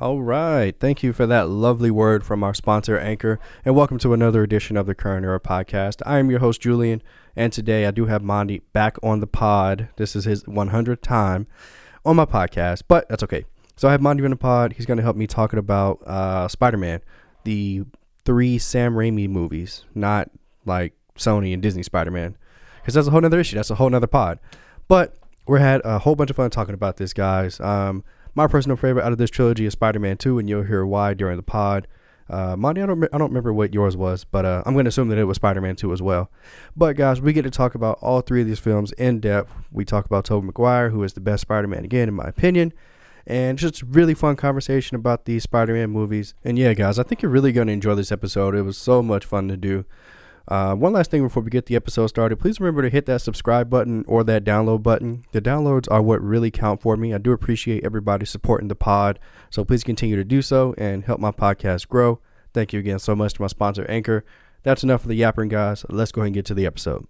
All right. Thank you for that lovely word from our sponsor, Anchor, and welcome to another edition of the Current Era Podcast. I am your host, Julian, and today I do have Mondi back on the pod. This is his 100th time on my podcast, but that's okay. So I have Mondi on the pod. He's going to help me talking about uh, Spider Man, the three Sam Raimi movies, not like Sony and Disney Spider Man, because that's a whole other issue. That's a whole other pod. But we had a whole bunch of fun talking about this, guys. Um, my personal favorite out of this trilogy is Spider Man 2, and you'll hear why during the pod. Uh, Monty, I don't, I don't remember what yours was, but uh, I'm going to assume that it was Spider Man 2 as well. But, guys, we get to talk about all three of these films in depth. We talk about Tobey Maguire, who is the best Spider Man, again, in my opinion. And just really fun conversation about these Spider Man movies. And yeah, guys, I think you're really going to enjoy this episode. It was so much fun to do. Uh, one last thing before we get the episode started, please remember to hit that subscribe button or that download button. The downloads are what really count for me. I do appreciate everybody supporting the pod, so please continue to do so and help my podcast grow. Thank you again so much to my sponsor, Anchor. That's enough for the yapping, guys. Let's go ahead and get to the episode.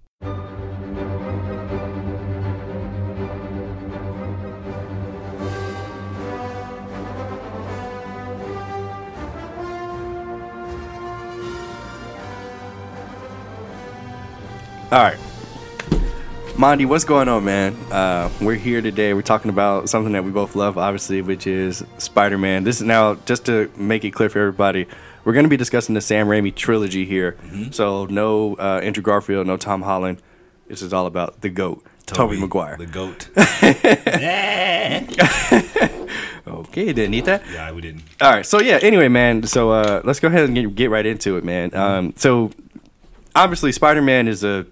All right. Mondi, what's going on, man? Uh, we're here today. We're talking about something that we both love, obviously, which is Spider Man. This is now, just to make it clear for everybody, we're going to be discussing the Sam Raimi trilogy here. Mm-hmm. So, no uh, Andrew Garfield, no Tom Holland. This is all about the GOAT, Toby, Maguire. The goat. okay, didn't eat that. yeah, we didn't. All right. So, yeah, anyway, man. So, uh, let's go ahead and get, get right into it, man. Um, so, obviously, Spider Man is a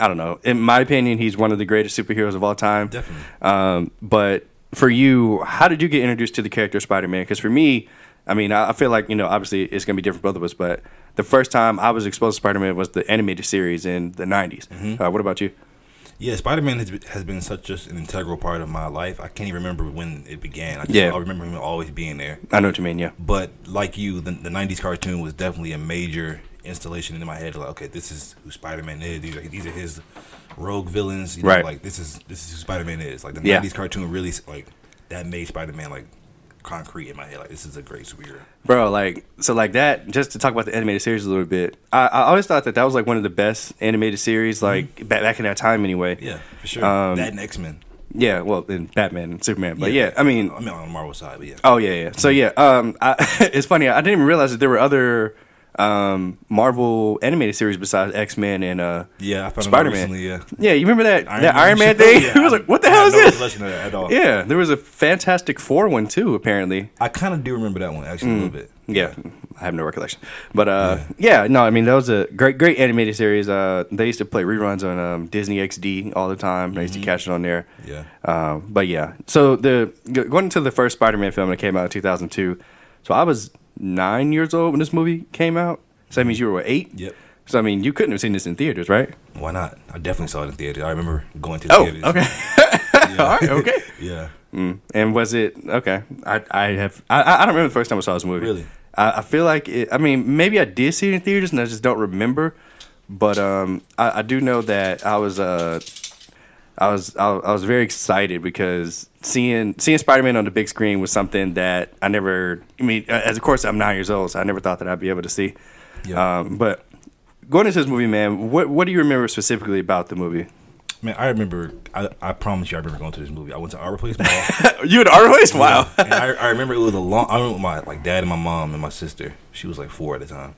I don't know. In my opinion, he's one of the greatest superheroes of all time. Definitely. Um, but for you, how did you get introduced to the character Spider Man? Because for me, I mean, I, I feel like you know, obviously, it's gonna be different for both of us. But the first time I was exposed to Spider Man was the animated series in the '90s. Mm-hmm. Uh, what about you? Yeah, Spider Man has, been- has been such just an integral part of my life. I can't even remember when it began. I just, Yeah. I remember him always being there. I know what you mean. Yeah. But like you, the, the '90s cartoon was definitely a major installation in my head. Like, okay, this is who Spider Man is. These are these are his rogue villains. You know, Right. Like this is this is who Spider Man is. Like the Yeah. '90s cartoon really like that made Spider Man like concrete in my head. Like this is a great superhero. Bro, like so, like that. Just to talk about the animated series a little bit, I, I always thought that that was like one of the best animated series, like back, back in that time, anyway. Mm-hmm. Yeah, for sure. Um, that and X Men. Yeah, well, in Batman and Superman, but yeah, I mean, I mean on the Marvel side, but yeah. Oh yeah, yeah. So yeah, um, I, it's funny. I didn't even realize that there were other um Marvel animated series besides X Men and uh Yeah, Spider Man. Yeah, Yeah, you remember that Iron that Man Iron Man thing? Yeah, it was like, what the I hell is no this? that at all. Yeah, there was a Fantastic Four one too. Apparently, I kind of do remember that one actually a little bit. yeah. I have no recollection, but uh, yeah. no, I mean that was a great, great animated series. Uh, they used to play reruns on um, Disney XD all the time. I Mm-hmm. used to catch it on there. Yeah. Um, but yeah, so the going into the first Spider-Man film that came out in 2002. So I was nine years old when this movie came out. So that means you were what, eight. Yep. So I mean, you couldn't have seen this in theaters, right? Why not? I definitely saw it in theaters. I remember going to the Oh, theaters. okay. Yeah. All right, okay. Yeah. And was it okay? I I have I I don't remember the first time I saw this movie. Really? I, I feel like it. I mean, maybe I did see it in theaters and I just don't remember. But um, I, I do know that I was uh, I was I, I was very excited because seeing seeing Spider Man on the big screen was something that I never. I mean, as of course I'm nine years old, so I never thought that I'd be able to see. Yeah. Um, but going into this movie, man, what what do you remember specifically about the movie? Man, I remember. I, I promise you, I remember going to this movie. I went to Arbor Place Mall. you at our place? Wow. and I, I remember it was a long. I remember my like dad and my mom and my sister. She was like four at the time.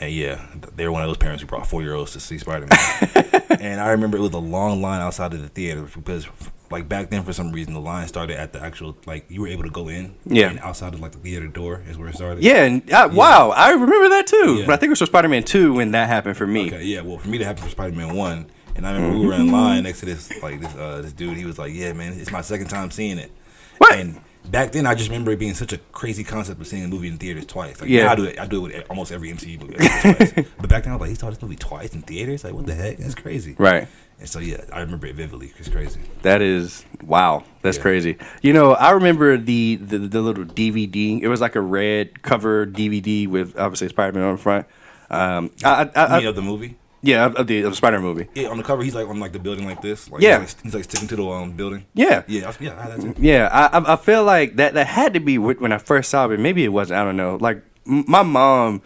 And yeah, they were one of those parents who brought four year olds to see Spider Man. and I remember it was a long line outside of the theater because, like back then, for some reason, the line started at the actual like you were able to go in. Yeah. And outside of like the theater door is where it started. Yeah, and uh, wow, I remember that too. Yeah. But I think it was for Spider Man Two when that happened for me. Okay, yeah. Well, for me to happen for Spider Man One, and I remember we were in line next to this like this uh, this dude. He was like, "Yeah, man, it's my second time seeing it." What? And back then, I just remember it being such a crazy concept of seeing a movie in theaters twice. Like, Yeah. I do it. I do it with almost every MCU movie. I do it twice. but back then, I was like, he saw this movie twice in theaters. Like, what the heck? That's crazy. Right. And so yeah, I remember it vividly. It's crazy. That is wow. That's Yeah. crazy. You know, I remember the, the the little DVD. It was like a red cover DVD with obviously Spider Man on the front. Um, I, I, I, you know the movie? Yeah, of, the, of the Spider movie. Yeah, on the cover he's like on like the building like this. Like, Yeah. he's like, he's like sticking to the um building. Yeah. Yeah, I- yeah, I had that. Yeah, I I- feel like that that had to be when I first saw it. Maybe it wasn't. I don't know. Like m- my mom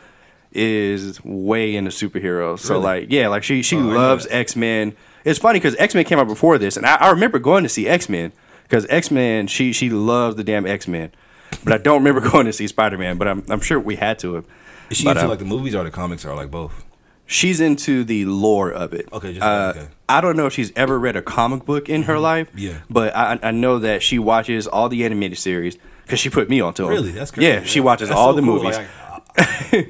is way into superheroes, so Really? like yeah, like she she Oh, loves. X Men. It's funny because X Men came out before this, and I, I remember going to see X Men because X Men she she loves the damn X Men, but I don't remember going to see Spider Man. But I'm I'm sure we had to have. Is she But, into uh, like the movies or the comics or like both? She's into the lore of it. Okay, just- uh, okay. I don't know if she's ever read a comic book in her life. Yeah. But I, I know that she watches all the animated series because she put me onto them. Really? That's crazy. Yeah, she watches that's all so the cool. movies. Like,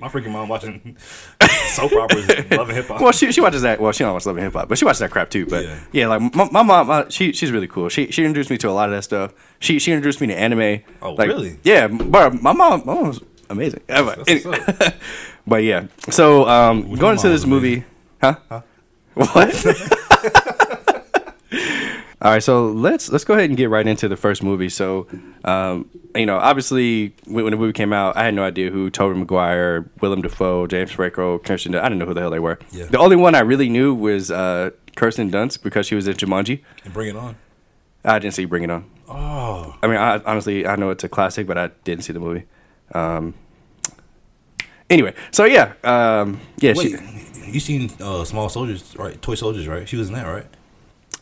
my freaking mom watching soap operas, loving hip hop. well, she she watches that. Well, she don't watch Love and Hip Hop, but she watches that crap too. But yeah, Yeah. like my, my mom, uh, she she's really cool. She she introduced me to a lot of that stuff. She she introduced me to anime. Oh, Like, really? Yeah, but my mom, my mom's amazing. That's what's but yeah, so um, going into this movie, huh? What? All right, so let's let's go ahead and get right into the first movie. So, um, you know, obviously when, when the movie came out, I had no idea who Tobey Maguire, Willem Dafoe, James Franco, Kirsten. Dunst- I didn't know who the hell they were. Yeah. The only one I really knew was uh, Kirsten Dunst because she was in Jumanji. and bring it on. I didn't see Bring It On. Oh, I mean, I, honestly, I know it's a classic, but I didn't see the movie. Um, anyway, so yeah, um, yeah, wait, she. you seen uh, Small Soldiers, right? Toy Soldiers, right? She was in that, right?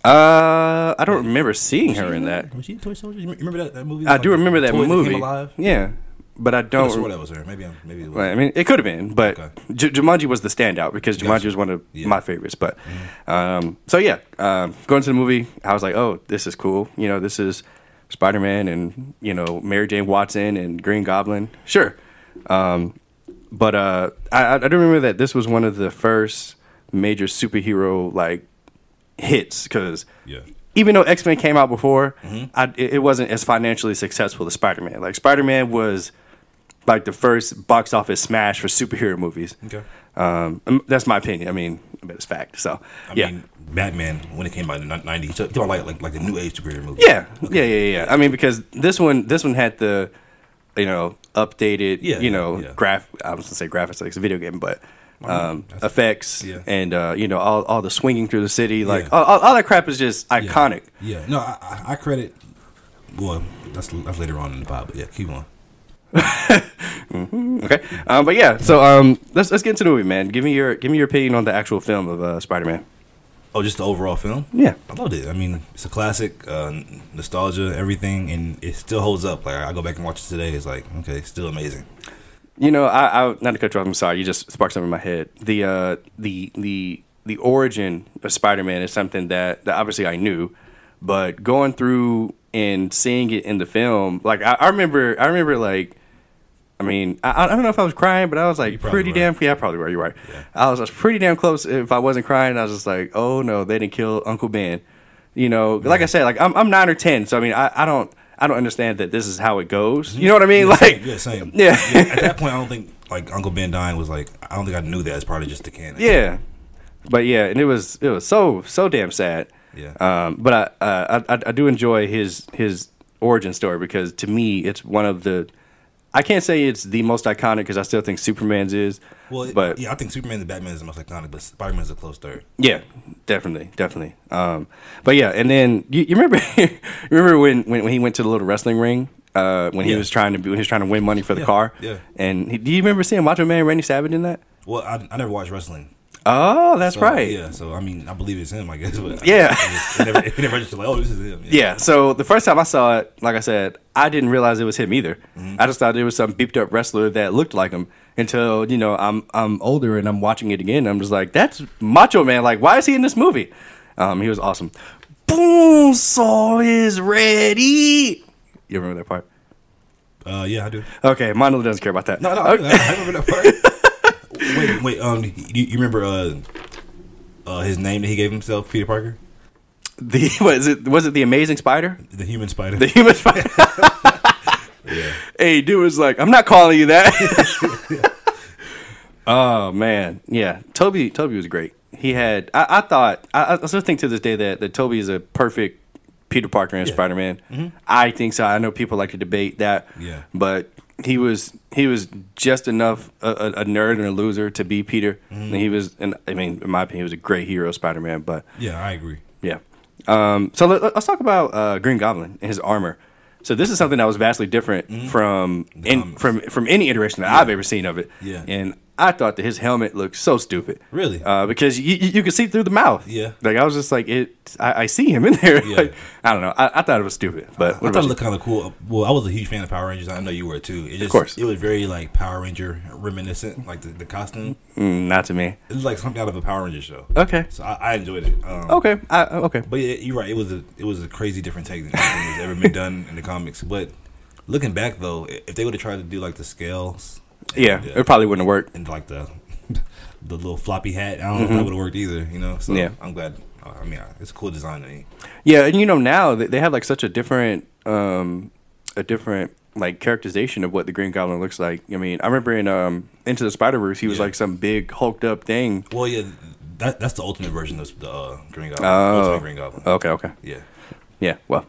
Uh, I don't remember seeing her in that. Was she in Toy Soldiers? You remember that, that movie? I do remember that movie. Alive. Yeah, but I I don't. swore rem- that was her. Maybe I'm, maybe it was. Right, I mean, it could have been, but Okay. J- Jumanji was the standout because Jumanji Gotcha. was one of Yeah. Mm-hmm. my favorites. But um, so yeah, um, going to the movie, I was like, oh, this is cool. You know, this is Spider Man and you know Mary Jane Watson and Green Goblin. Sure, um, but uh, I, I do remember that this was one of the first major superhero like hits because Yeah. even though X Men came out before, Mm-hmm. I, it it wasn't as financially successful as Spider Man. Like Spider Man was like the first box office smash for superhero movies. Okay. Um, um, that's my opinion. I mean, but it's fact. So I yeah. mean, Batman when it came out in the nineties. So, talking like like like the new age superhero movie. yeah, yeah, yeah, yeah. I mean, because this one, this one had the, you know, updated, Yeah, you know, yeah. graph. I was gonna say graphics like it's a video game, but um, that's- effects yeah. and uh, you know all, all the swinging through the city, like all, all, all that crap is just iconic. Yeah. No, I, I, credit. Well, that's that's later on in the pod, but yeah, keep on. Okay, um, but yeah, so um, let's let's get into the movie, man. Give me your give me your opinion on the actual film of uh, Spider Man. Oh, just the overall film. Yeah, I loved it. I mean, it's a classic, uh, nostalgia, everything, and it still holds up. Like I go back and watch it today. It's like okay, still amazing. you know, I, I not to cut you off. I'm sorry, you just sparked something in my head. The uh, the the the origin of Spider Man is something that, that obviously I knew, but going through and seeing it in the film, like I, I remember, I remember like. I mean, I, I don't know if I was crying, but I was like pretty were. damn. Yeah, I probably were. You're right. Yeah. I was, I was pretty damn close. If I wasn't crying, I was just like, oh no, they didn't kill Uncle Ben. You know, like I said, like I'm, I'm nine or ten, so I mean, I, I don't, I don't understand that this is how it goes. You know what I mean? Yeah, like, same. yeah, same. Yeah. At that point, I don't think like Uncle Ben dying was like. I don't think I knew that It's probably just the canon. Yeah, but yeah, and it was it was so so damn sad. Yeah. Um, but I, uh, I I I do enjoy his his origin story because to me it's one of the. I can't say it's the most iconic because I still think Superman's is. Well, but yeah, I think Superman and Batman is the most iconic, but Spider Man is a close third. Yeah, definitely, definitely. Um, but yeah, and then you, you remember, remember when, when when he went to the little wrestling ring uh, when he was trying to be, when he was trying to win money for the Yeah, car. yeah. And he, do you remember seeing Macho Man Randy Savage in that? Well, I, I never watched wrestling. Oh, that's So, right. Yeah, so I mean, I believe it's him. I guess. But Yeah. I never, never registered like, oh, this is him. Yeah. So the first time I saw it, like I said, I didn't realize it was him either. Mm-hmm. I just thought it was some beeped up wrestler that looked like him until you know I'm I'm older and I'm watching it again. I'm just like, that's Macho Man. Like, why is he in this movie? Um, he was awesome. Bone Saw is ready. You remember that part? Uh, yeah, I do. Okay, Mono doesn't care about that. No, no, I, I remember that part. wait, wait. Um, you, you remember uh, uh, his name that he gave himself, Peter Parker, The was it was it the Amazing Spider? the Human Spider? The human spider. yeah. Hey, dude was like, I'm not calling you that. oh man, yeah. Toby, Toby was great. He had. I, I thought. I, I still think to this day that that Toby is a perfect Peter Parker and Yeah. Spider Man. I think so. I know people like to debate that. Yeah. But he was he was just enough a, a, nerd and a loser to be Peter. And he was, and I mean, in my opinion, he was a great hero, Spider Man. But Yeah, I agree. yeah. Um, so let, us talk about uh, Green Goblin and his armor. So this is something that was vastly different from in, from from any iteration that I've ever seen of it. Yeah. And I thought that his helmet looked so stupid. Really? Uh, because you, you you could see through the mouth. Yeah. Like I was just like it. I, I see him in there. Yeah. Like, I don't know. I, I thought it was stupid. But I what thought it looked kind of cool. Well, I was a huge fan of Power Rangers. I know you were too. It just, course. It was very like Power Ranger reminiscent, like the, the costume. Mm, not to me. It was like something out of a Power Ranger show. Okay. So I, I enjoyed it. Um, Okay. I, okay. But yeah, you're right. It was a it was a crazy different take than anything that's ever been done in the comics. But looking back though, if they would have tried to do like the scales, Yeah. and, It probably wouldn't have worked. and like the the little floppy hat, I don't know if that would have worked either. You know. So Mm-hmm. Yeah. I'm glad. uh, I mean, it's a cool design to me. Yeah, and you know now they they have like such a different, um, a different like characterization of what the Green Goblin looks like. I mean, I remember in um, Into the Spider Verse, he was Yeah. like some big hulked up thing. Well, yeah, that that's the ultimate version of the uh, Green Goblin. Oh. Ultimate Green Goblin. Okay, okay, Yeah. yeah. Well,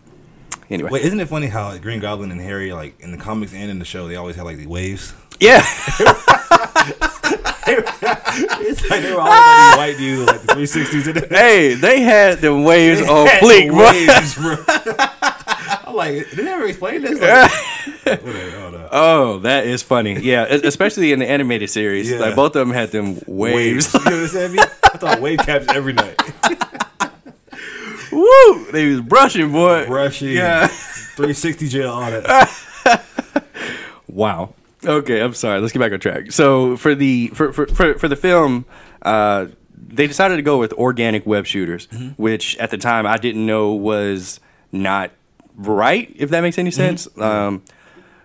anyway, Wait, isn't it funny how Green Goblin and Harry, like in the comics and in the show, they always have like the waves? Yeah, it's like they were like these white dudes, like the 360s in hey, they had the waves on Had fleek, boy. waves, bro. I'm like, did they ever explain this? Like. Oh, that is funny. Yeah, especially in the animated series, Yeah. like both of them had them waves. You understand me? I thought wave caps every night. Woo! They was brushing, boy. Brushing, Yeah. 360 jail, on it. Wow. Okay, I'm sorry. Let's get back on track. So for the for for for, for the film, uh, they decided to go with organic web shooters, which at the time I didn't know was not right. If that makes any sense. Um,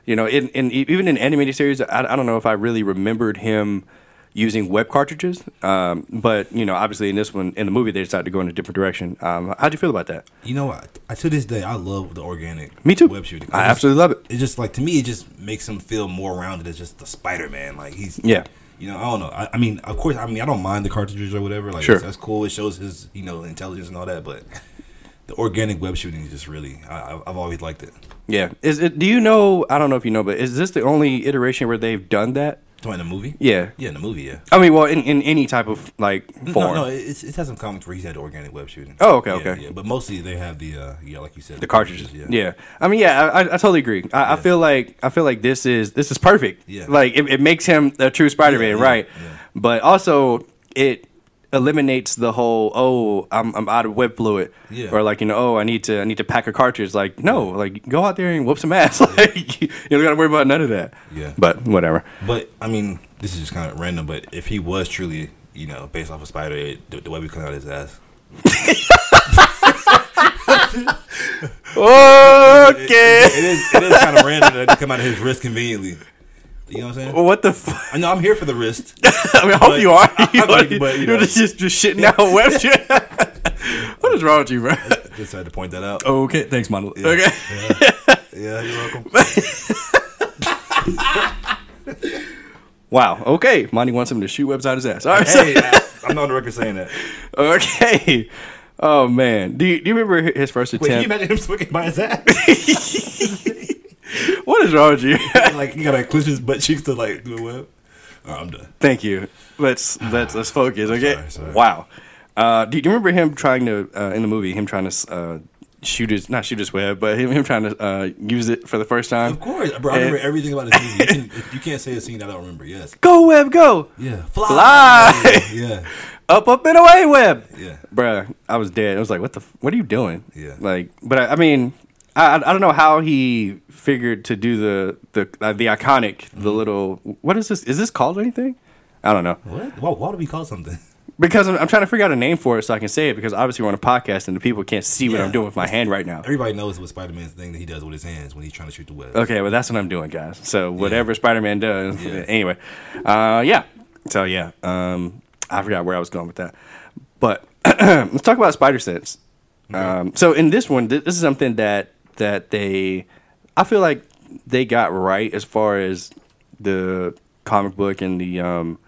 you know, in, in even in animated series, I, I don't know if I really remembered him using web cartridges. Um, but you know, obviously in this one, in the movie, they decided to go in a different direction. Um, how'd you feel about that? You know? I, to this day, I love the organic Me too. web shooting. I just- absolutely love it. It just like to me, it just makes him feel more rounded as just the Spider Man. Like he's Yeah. You know, I don't know. I, I mean, of course, I mean, I don't mind the cartridges or whatever. Like, Sure. that's, cool. It shows his, you know, intelligence and all that. But the organic web shooting is just really, I, I- I've always liked it. Yeah. Is it? Do you know? I don't know if you know, but is this the only iteration where they've done that? Talking in the movie? Yeah. Yeah, in the movie, yeah. I mean, well, in, in any type of like form. No, no, it's, it has some comics where he's had organic web shooting. Oh, okay, Yeah, okay. Yeah, but mostly they have the, uh, yeah, like you said, the cartridges. Yeah. Yeah. I mean, yeah, I, I totally agree. I, I feel like I feel like this is this is perfect. Yeah. Like it, it makes him a true Spider-Man, Yeah, yeah, right? yeah. But also it eliminates the whole oh I'm I'm out of web fluid Yeah. or like you know oh I need to I need to pack a cartridge like no like go out there and whoop some ass like you don't got to worry about none of that. Yeah. But whatever. But I mean, this is just kind of random. But if he was truly, you know, based off of Spider, the, the web would come out his ass. Okay. It is, it is kind of random that it come out of his wrist conveniently. You know what I'm saying? what the? F- I know I'm here for the wrist. I mean, I hope you are. But, are but, you you're know. just just shitting out web shit. what is wrong with you, bro? Just had to point that out. Okay, thanks, Monolith. Yeah. Okay. Yeah, you're welcome. Wow. Okay. Monty wants him to shoot webs out his ass. All right. hey, I, I'm not on the record saying that. Okay. Oh man. Do you, do you remember his first Wait, can you imagine him swinging by his ass? What is wrong with you? like you gotta clench his butt cheeks to like do a web. I'm done. Thank you. Let's let's let's focus. Okay. Sorry, sorry. Wow. Uh, do, you- do you remember him trying to uh, in the movie him trying to uh, shoot his not shoot his web, but him him trying to uh, use it for the first time? Of course, bro. I remember everything about this movie. You, can, you can't say a scene that I don't remember. Yes. Go web, go. Yeah. Fly. Fly. Yeah. Up, up and away, web. Yeah. Bruh, I was dead. I was like, what the? F- what are you doing? Yeah. Like, but I, I mean, I, I don't know how he figured to do the the uh, the iconic Mm-hmm. the little. What is this? Is this called anything? I don't know What? Why, why do we call something? because I'm, I'm trying to figure out a name for it so I can say it because obviously we're on a podcast and the people can't see what Yeah. I'm doing with my hand right now. Everybody knows what Spider Man's thing that he does with his hands when he's trying to shoot the web. Okay, well that's what I'm doing, guys. So whatever Spider-Man does, Yeah. anyway. Uh, yeah. So yeah, um, I forgot where I was going with that, but let's talk about Spider Sense. Um, so in this one, th- this is something that that they, I feel like they got right as far as the comic book and the um,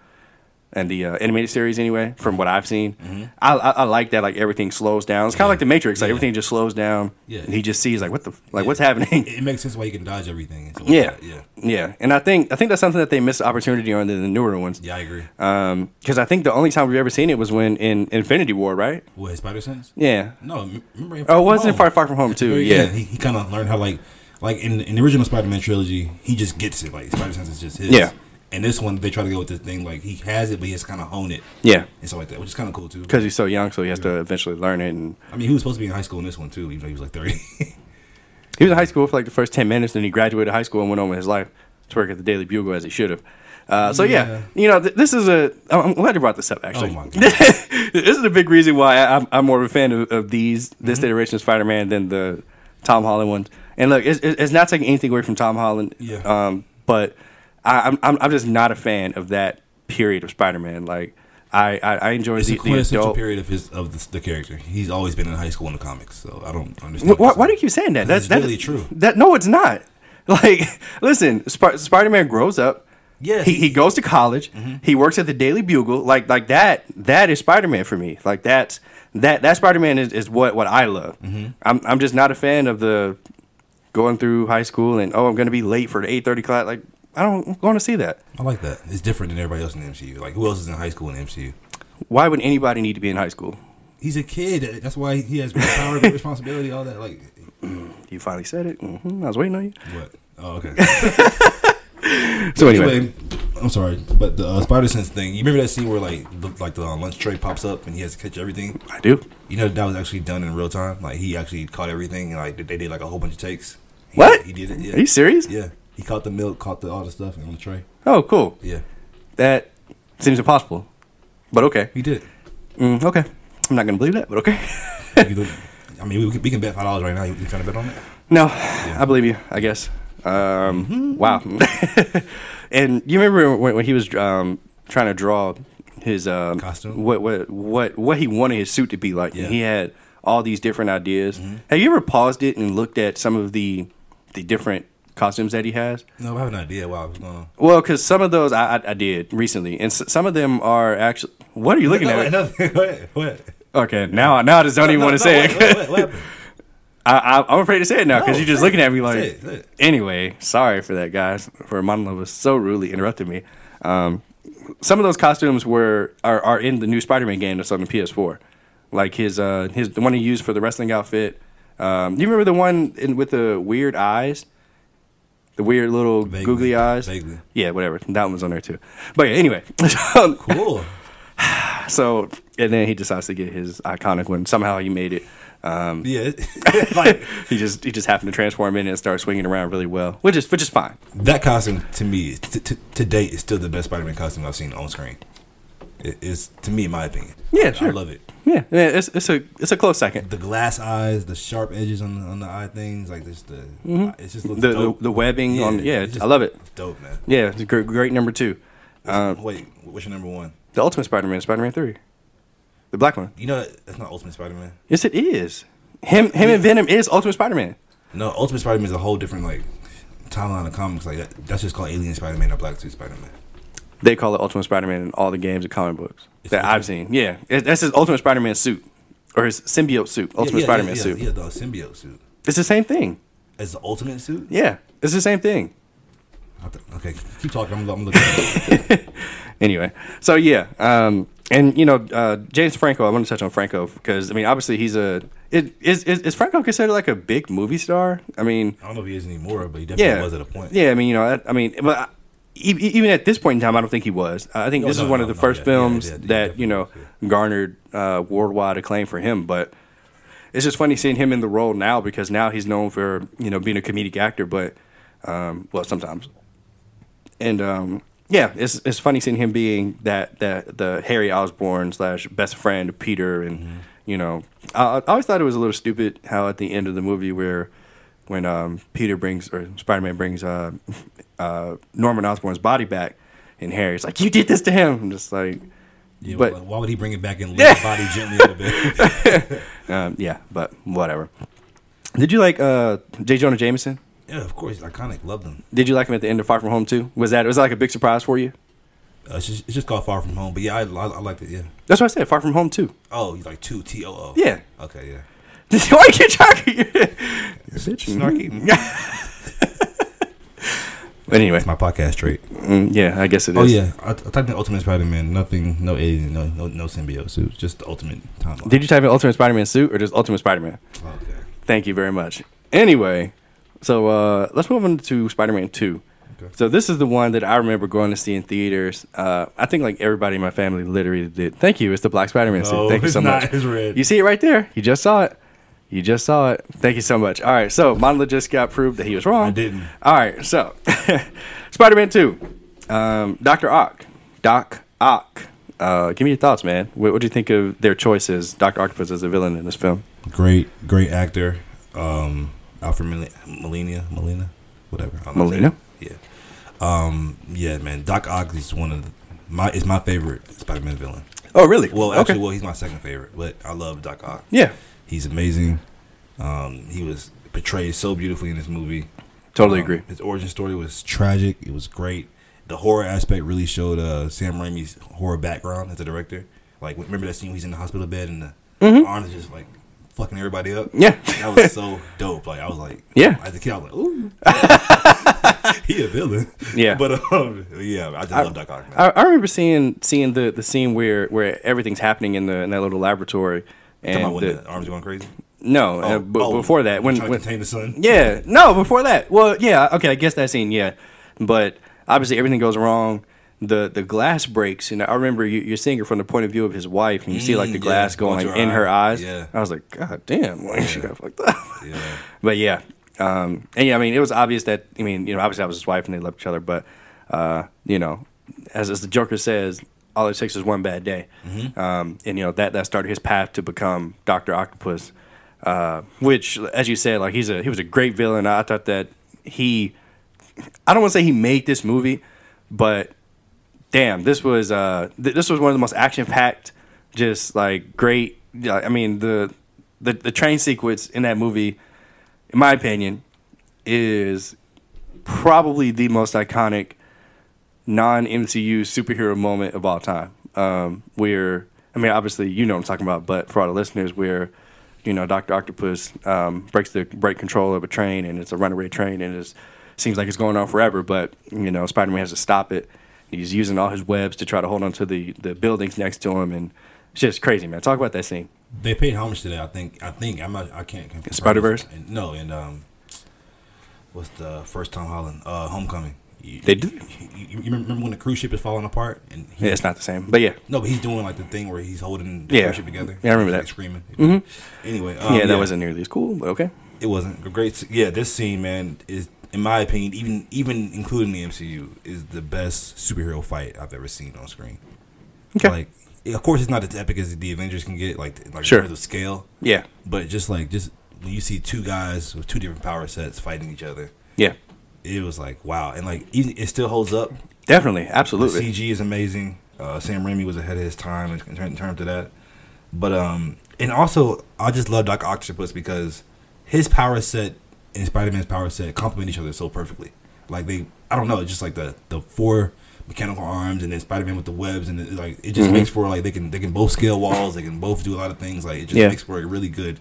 and the uh, animated series anyway, from what I've seen. I, I I like that like everything slows down. It's kind of like the Matrix, like Yeah. everything just slows down. Yeah. and he just sees like what the like Yeah. what's happening. It, it makes sense why you can dodge everything. stuff Yeah. that. yeah, Yeah, and I think I think that's something that they missed opportunity on in the newer ones. yeah. I agree. Um, Because I think the only time we've ever seen it was when in Infinity War, right? What Spider Sense? Yeah. No, remember? Oh, it wasn't Far Far From Home too. Yeah. he, he kind of learned how like like in in the original Spider-Man trilogy, he just gets it. Like Spider Sense is just his. Yeah. And this one, they try to go with this thing like he has it, but he has to kind of hone it Yeah. and stuff like that, which is kind of cool too. Because he's so young, so he has to eventually learn it. And I mean, he was supposed to be in high school in this one too, even though he was like thirty. he was in high school for like the first ten minutes, then he graduated high school and went on with his life to work at the Daily Bugle as he should have. Uh, so yeah, Yeah. you know, th- this is a. I'm glad you brought this up. Actually, Oh my God. this is a big reason why I, I'm, I'm more of a fan of, of these this Mm-hmm. iteration of Spider-Man than the Tom Holland ones. And look, it's, it's it's not taking anything away from Tom Holland. Yeah. Um, but I, I'm I'm I'm just not a fan of that period of Spider-Man. Like I I, I enjoy it's the, the adult. period of his of the, the character. He's always been in high school in the comics, so I don't understand. Why, why do you keep saying that? That's that, really true. That no, it's not. Like, listen, Sp- Spider-Man grows up. Yeah. he, he goes to college. Mm-hmm. He works at the Daily Bugle. Like like that. That is Spider-Man for me. Like that's that that Spider-Man is, is what what I love. Mm-hmm. I'm I'm just not a fan of the going through high school and oh I'm gonna be late for the eight thirty class. Like I don't want to see that. I like that. It's different than everybody else in the MCU. Like who else is in high school in the MCU? Why would anybody need to be in high school? He's a kid. That's why he has great power, great responsibility, all that. Like You finally said it. hmm I was waiting on you. what? Oh, okay. So anyway, Anyway, I'm sorry, but the uh, Spider Sense thing. You remember that scene where like the, like the uh, lunch tray pops up and he has to catch everything? I do. You know that was actually done in real time. Like he actually caught everything, and like they did like a whole bunch of takes. He, What? He did it. Yeah. Are you serious? Yeah. He caught the milk, caught the all the stuff on the tray. Oh, cool. Yeah. That seems impossible, but okay. He did. Mm, okay. I'm not gonna believe that, but okay. You do- I mean, we can, we can bet five dollars right now. You, you trying to bet on it? no, I believe you. I guess. Um, Mm-hmm. Wow. and you remember when, when he was um, trying to draw his um, Costume? What what what what he wanted his suit to be like? Yeah. He had all these different ideas. Mm-hmm. Have you ever paused it and looked at some of the the different costumes that he has? No, I have an idea. why I was going? Well, because some of those I, I, I did recently, and s- some of them are actually. What are you looking no, at? No, ahead. Go. Okay, now now I just don't even No, want to say what- it. what- what- what? I, I'm afraid to say it now because you're just looking at me like. Say it, say it. Anyway, sorry for that, guys. For Monologue was so rudely interrupting me. Um, some of those costumes were are, are in the new Spider-Man game that's on the PS4, like his uh his the one he used for the wrestling outfit. Um, you remember the one in, with the weird eyes, the weird little Vaguely, googly eyes. vaguely. Yeah, whatever. That one was on there too. But yeah, anyway. Cool. so and then he decides to get his iconic one. Somehow he made it. Um, Yeah, like he just he just happened to transform in and start swinging around really well, which is which is fine. that costume to me t- t- to date is still the best Spider-Man costume I've seen on screen. It is to me, in my opinion. Yeah, I- sure. I love it. Yeah, yeah, it's it's a it's a close second. The glass eyes, the sharp edges on the on the eye things, like this the it's just looks Mm-hmm. The, the the webbing on yeah, it's just- I love it. Dope, man. Yeah, it's a great, great number two. Uh, Wait, what's your number one? the Ultimate Spider-Man, Spider-Man three, the black one. You know that- that's not Ultimate Spider-Man. Yes, it is. Him him and Venom is Ultimate Spider-Man. No, Ultimate Spider-Man is a whole different like timeline of comics. Like that, that's just called Alien Spider-Man or Black Suit Spider-Man. They call it Ultimate Spider-Man in all the games and comic books It's that I've seen. Yeah, it, that's his Ultimate Spider-Man suit or his symbiote suit, Ultimate yeah, yeah, Spider-Man yeah, suit. Yeah, the symbiote suit. It's the same thing. It's the Ultimate suit. Yeah, it's the same thing. Okay, keep talking. I'm, I'm looking. At it. anyway, so yeah, um, and you know, uh, James Franco. I want to touch on Franco because I mean, obviously, he's a. It, is, is is Franco considered like a big movie star? I mean, I don't know if he is anymore, but he definitely yeah, was at a point. Yeah, I mean, you know, I, I mean, but even at this point in time, I don't think he was. I think No, this no, is one no, of the first yeah, films yeah, yeah, that you know garnered uh, worldwide acclaim for him. But it's just funny seeing him in the role now because now he's known for you know being a comedic actor, but um, well, sometimes. And um, yeah, it's it's funny seeing him being that that the Harry Osborn slash best friend Peter, and Mm-hmm. you know, I, I always thought it was a little stupid how at the end of the movie where when um, Peter brings or Spider Man brings uh, uh, Norman Osborn's body back, and Harry's like, "You did this to him." I'm just like, Yeah, but why would he bring it back and lay the body gently a little bit? um, yeah, but whatever. Did you like uh, J. Jonah Jameson? yeah, of course, iconic. Loved him. Did you like him at the end of Far From Home too? Was that was that like a big surprise for you? Uh, it's just it's just called Far From Home. But yeah, I I, I liked it. Yeah. That's what I said. Far from home too. Oh, you like two T O O. Yeah. Okay. Yeah. Why you keep talking? Bitch, Snarky. But anyway, It's my podcast trait. mm, yeah, I guess it is. Oh yeah, I, I typed in Ultimate Spider-Man. Nothing, no alien, no no no symbiote. It was just the ultimate timeline. Did you type in Ultimate Spider-Man suit or just Ultimate Spider-Man? Okay. Thank you very much. Anyway, so uh, let's move on to Spider-Man Two. Okay. So this is the one that I remember going to see in theaters. Uh, I think like everybody in my family literally did. Thank you. It's the Black Spider-Man suit. Thank you so not. much. It's red. You see it right there. You just saw it. You just saw it. Thank you so much. All right, so Monolith just got proved that he was wrong. I didn't. All right, so Spider-Man Two, um, Doctor Ock, Doc Ock. Uh, give me your thoughts, man. What, what do you think of their choices, Doctor Octopus as a villain in this film? Great, great actor. Um, Alfred Mel- Molina, Molina, whatever. I don't know his Molina? Yeah. Um, yeah, man. Doc Ock is one of the, my. It's my favorite Spider-Man villain. Oh, really? Well, actually, well, he's my second favorite, but I love Doc Ock. yeah, He's amazing. Um, he was portrayed so beautifully in this movie. totally Um, agree. His origin story was tragic. It was great. The horror aspect really showed uh, Sam Raimi's horror background as a director. Like, remember that scene where he's in the hospital bed and the Mhm. arms are just like fucking everybody up? Yeah, That was so dope. Like, I was like, Yeah. As a kid, I was like, ooh, he a villain. Yeah. But um, yeah, I just I- love Doc Ock. I, I remember seeing seeing the, the scene where, where everything's happening in the in that little laboratory, Talking about and when the, the arms going crazy. no, uh, Oh, b- oh, before that, when, when to contain the sun. Yeah, no, before that. Well, yeah, okay, I guess that scene, yeah. But obviously, everything goes wrong. The the glass breaks, and I remember you, you're seeing it from the point of view of his wife, and you see like the Mm, glass yeah, going like in her eyes. Yeah. I was like, God damn, like she Yeah. got fucked up. Yeah. But yeah, um, and yeah, I mean, it was obvious that I mean, you know, obviously, I was his wife, and they loved each other. But uh, you know, as as the Joker says, all it takes is one bad day, um, and you know that that started his path to become Doctor Octopus. Uh, which, as you said, like he's a he was a great villain. I thought that he, I don't want to say he made this movie, but damn, this was uh th- this was one of the most action packed, just like great. I mean the, the the train sequence in that movie, in my opinion, is probably the most iconic non MCU superhero moment of all time. Um, where I mean, obviously you know what I'm talking about, but for all the listeners, where you know Doctor Octopus um, breaks the brake control of a train and it's a runaway train and it seems like it's going on forever, but you know Spider Man has to stop it. He's using all his webs to try to hold onto the, the buildings next to him, and it's just crazy, man. Talk about that scene. They paid homage to that. I think. I think. I'm not. I can't. confirm Spider-Verse? No, and um, what's the first Tom Holland? Uh, Homecoming. You, They do? You, you- remember when the cruise ship is falling apart and he, Yeah, it's not the same, but yeah, No, but he's doing like the thing where he's holding the Yeah. cruise ship together. Yeah, I remember He's, that. Like, screaming. Mhm. Anyway, um, yeah, that wasn't nearly as cool, but okay. It wasn't a great. Yeah, this scene, man, is in my opinion, even even including the MCU, is the best superhero fight I've ever seen on screen. Okay. Like, of course, it's not as epic as the Avengers can get, like like Sure. in terms of scale. Yeah, But just like just when you see two guys with two different power sets fighting each other, yeah, it was like wow, and like it still holds up. definitely, The absolutely. CG is amazing. Uh, Sam Raimi was ahead of his time in, in, terms of that. But um, and also I just love Doc Octopus because his power set and Spider Man's power set complement each other so perfectly. Like they, I don't know, it's just like the the four mechanical arms and then Spider Man with the webs and it, like it just Mhm. makes for like they can they can both scale walls, they can both do a lot of things. Like it just Yeah. makes for a really good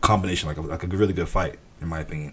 combination, like a, like a really good fight in my opinion.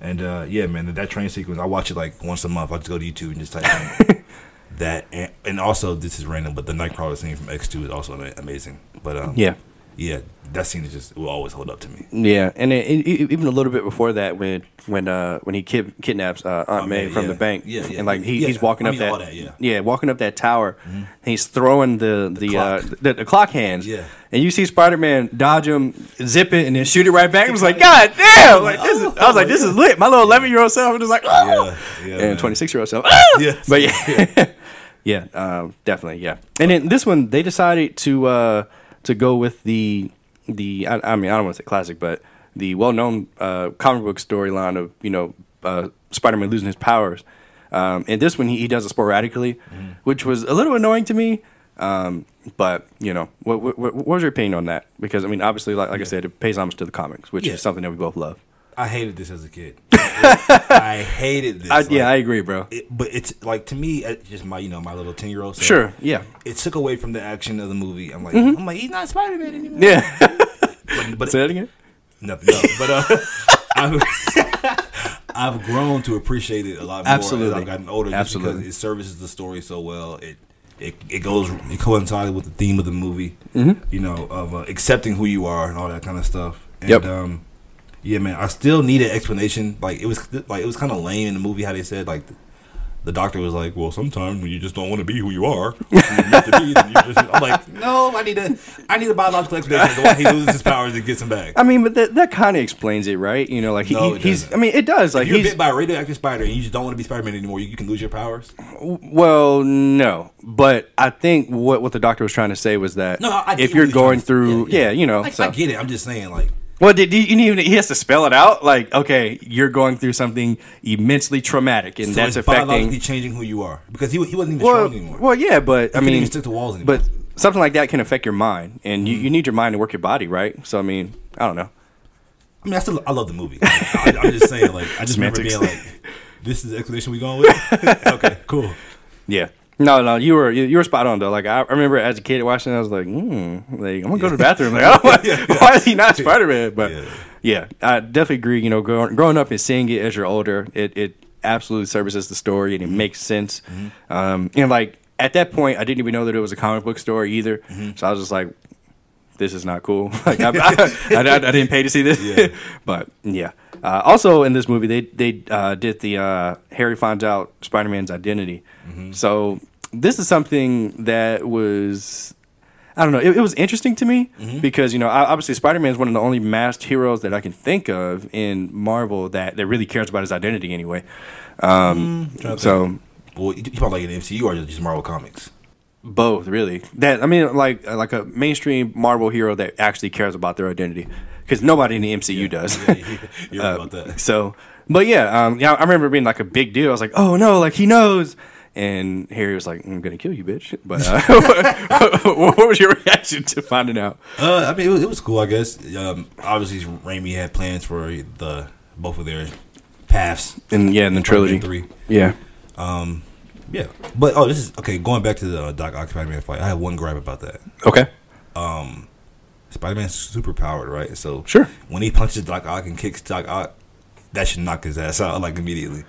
And uh, yeah, man, that train sequence, I watch it like once a month. I just go to YouTube and just type in that. And, and also, this is random, but the Nightcrawler scene from X2 is also amazing. But um, Yeah, yeah, that scene is just will always hold up to me. yeah, and it, it, even a little bit before that, when when uh when he kid, kidnaps uh, Aunt Aunt May from yeah. the bank, Yeah, yeah, and like he, yeah. he's walking I up that, that, yeah. walking up that tower, and he's throwing the the The uh, clock. the, the clock hands, Yeah. and you see Spider Man dodge him, zip it, and then shoot it right back. I was like, God damn! Like this is, I was like, this is lit. My little eleven year old self was just like, oh! Yeah, yeah, and twenty six year old self, ah! Yeah. but yeah, yeah, um, definitely, yeah. And then this one, they decided to uh, to go with the the I, I mean I don't want to say classic, but the well known uh, comic book storyline of you know uh, Spider Man losing his powers. Um, and this one he, he does it sporadically, Mm-hmm. which was a little annoying to me. Um, but you know, what, what, what was your opinion on that? Because I mean, obviously, like, like I said, it pays homage to the comics, which Yeah. is something that we both love. I hated this as a kid. I hated this. I, Like, yeah, I agree, bro. it, but it's like to me, it's just my you know my little ten year old. Sure, yeah, It took away from the action of the movie. I'm like, I'm like, he's not Spider Man anymore. yeah. But, but Say that again. nothing. No, but uh, I've, I've grown to appreciate it a lot more Absolutely. as I've gotten older. Absolutely. because it services the story so well. It it, it goes it coincides with the theme of the movie. Mm-hmm. You know, of uh, accepting who you are and all that kind of stuff. And, Yep. Um, yeah, man. I still need an explanation. Like it was like it was kind of lame in the movie how they said like. The doctor was like, "Well, sometimes when you just don't want to be who you are, who you're meant to be, then you just." I'm like, "No, I need a, I need a biological explanation of why he loses his powers and gets them back." I mean, but that that kind of explains it, right? You know, like he, No, he- he's. I mean, it does. Like if you're bit by a radioactive spider and you just don't want to be Spider-Man anymore, you, you can lose your powers. Well, no, but I think what what the doctor was trying to say was that No, I, I if you're going through, yeah, you know, Like, so. I get it. I'm just saying, like, Well, did you, you even he has to spell it out? Like, okay, you're going through something immensely traumatic, and so that's affecting. changing who you are because he he wasn't even Well, strong anymore. well, yeah, but I couldn't mean, even stick to walls anymore. but something like that can affect your mind, and you, you mm. need your mind to work your body, right? So, I mean, I don't know. I mean, I still I love the movie. I, am just saying, like, I just remember being like, "This is the explanation we going with." okay, cool. Yeah. No, no, you were you, you were spot on though. Like I remember as a kid watching, it, I was like, hmm, like I'm gonna go to the bathroom. Like, I don't want, why is he not Spider Man? But Yeah. yeah. I definitely agree. You know, growing, growing up and seeing it as you're older, it it absolutely services the story and it makes sense. Um, and like at that point, I didn't even know that it was a comic book story either. So I was just like, this is not cool. Like I, I, I, I didn't pay to see this. Yeah. but yeah. Uh, also in this movie, they they uh, did the uh, Harry finds out Spider Man's identity. So this is something that was. I don't know. It, it was interesting to me because you know, obviously, Spider Man is one of the only masked heroes that I can think of in Marvel that, that really cares about his identity anyway. Um, Trying to so Well, you, you probably like an MCU or just Marvel Comics. both really. That I mean, like like a mainstream Marvel hero that actually cares about their identity because nobody in the MCU does. Yeah, yeah, you're right Uh, about that. So, but yeah, um, yeah, I remember being like a big deal. I was like, oh no, like he knows. And Harry was like, "I'm gonna kill you, bitch." But uh, what was your reaction to finding out? Uh, I mean, it was, it was cool, I guess. Um, obviously, Raimi had plans for the both of their paths And yeah, in the trilogy, three. yeah, Yeah, but oh, this is okay. Going back to the uh, Doc Ock Spider-Man fight, I have one gripe about that. okay, Spider-Man's super powered, right? So Sure. when he punches Doc Ock and kicks Doc Ock, that should knock his ass out like immediately.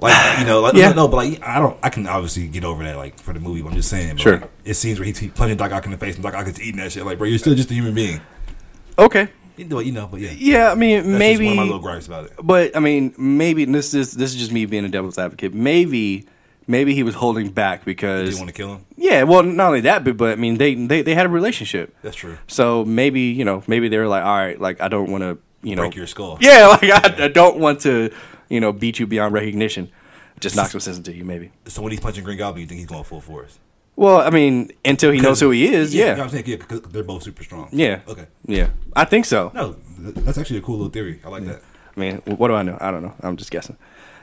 Like you know, like, Yeah. no, but like I don't, I can obviously get over that like for the movie. But I'm just saying, but, Sure. like, it seems where he's punching Doc Ock in the face and Doc Ock is eating that shit. Like, bro, you're still just a human being. okay, You know, you know, but yeah, yeah. I mean, maybe one of my little gripes about it. But I mean, maybe and this is this is just me being a devil's advocate. Maybe maybe he was holding back because you want to kill him? yeah. Well, not only that, but but I mean, they they they had a relationship. That's true. So maybe you know maybe they were like, all right, like I don't want to you know Break your skull. Yeah, like I, I don't want to you know beat you beyond recognition. Just knock some sense into you, maybe. So when he's punching Green Goblin, you think he's going full force? Well, I mean, until he knows who he is, You know yeah, what I'm saying? Yeah, 'cause they're both super strong. yeah, Okay. yeah. I think so. No, that's actually a cool little theory. I like that. I mean, what do I know? I don't know. I'm just guessing.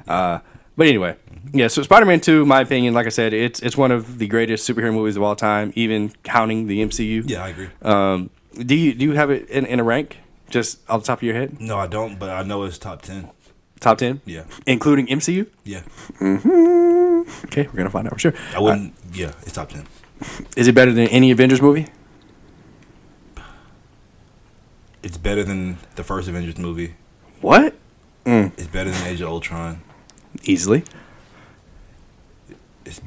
Uh, but anyway, yeah. So Spider-Man Two, my opinion, like I said, it's it's one of the greatest superhero movies of all time, even counting the MCU. Yeah, I agree. Um, do you do you have it in, in a rank, just off the top of your head? No, I don't, but I know it's top ten. Top ten, Yeah, including MCU. yeah. Mm-hmm. Okay, we're gonna find out for sure. I wouldn't. yeah, it's top ten. Is it better than any Avengers movie? It's better than the first Avengers movie. What? Mm. It's better than Age of Ultron. Easily. It's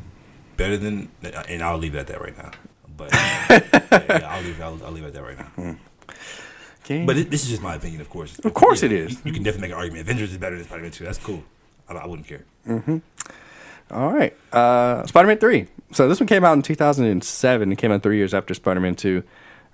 better than, and I'll leave it at that right now. But yeah, I'll leave. I'll, I'll leave it at that right now. But it, this is just my opinion, of course. Of course Yeah, it is. You, you can definitely make an argument. Avengers is better than Spider-Man Two. That's cool. I, I wouldn't care. All right. Uh, Spider Man 3. So this one came out in 2007. It came out three years after Spider Man 2.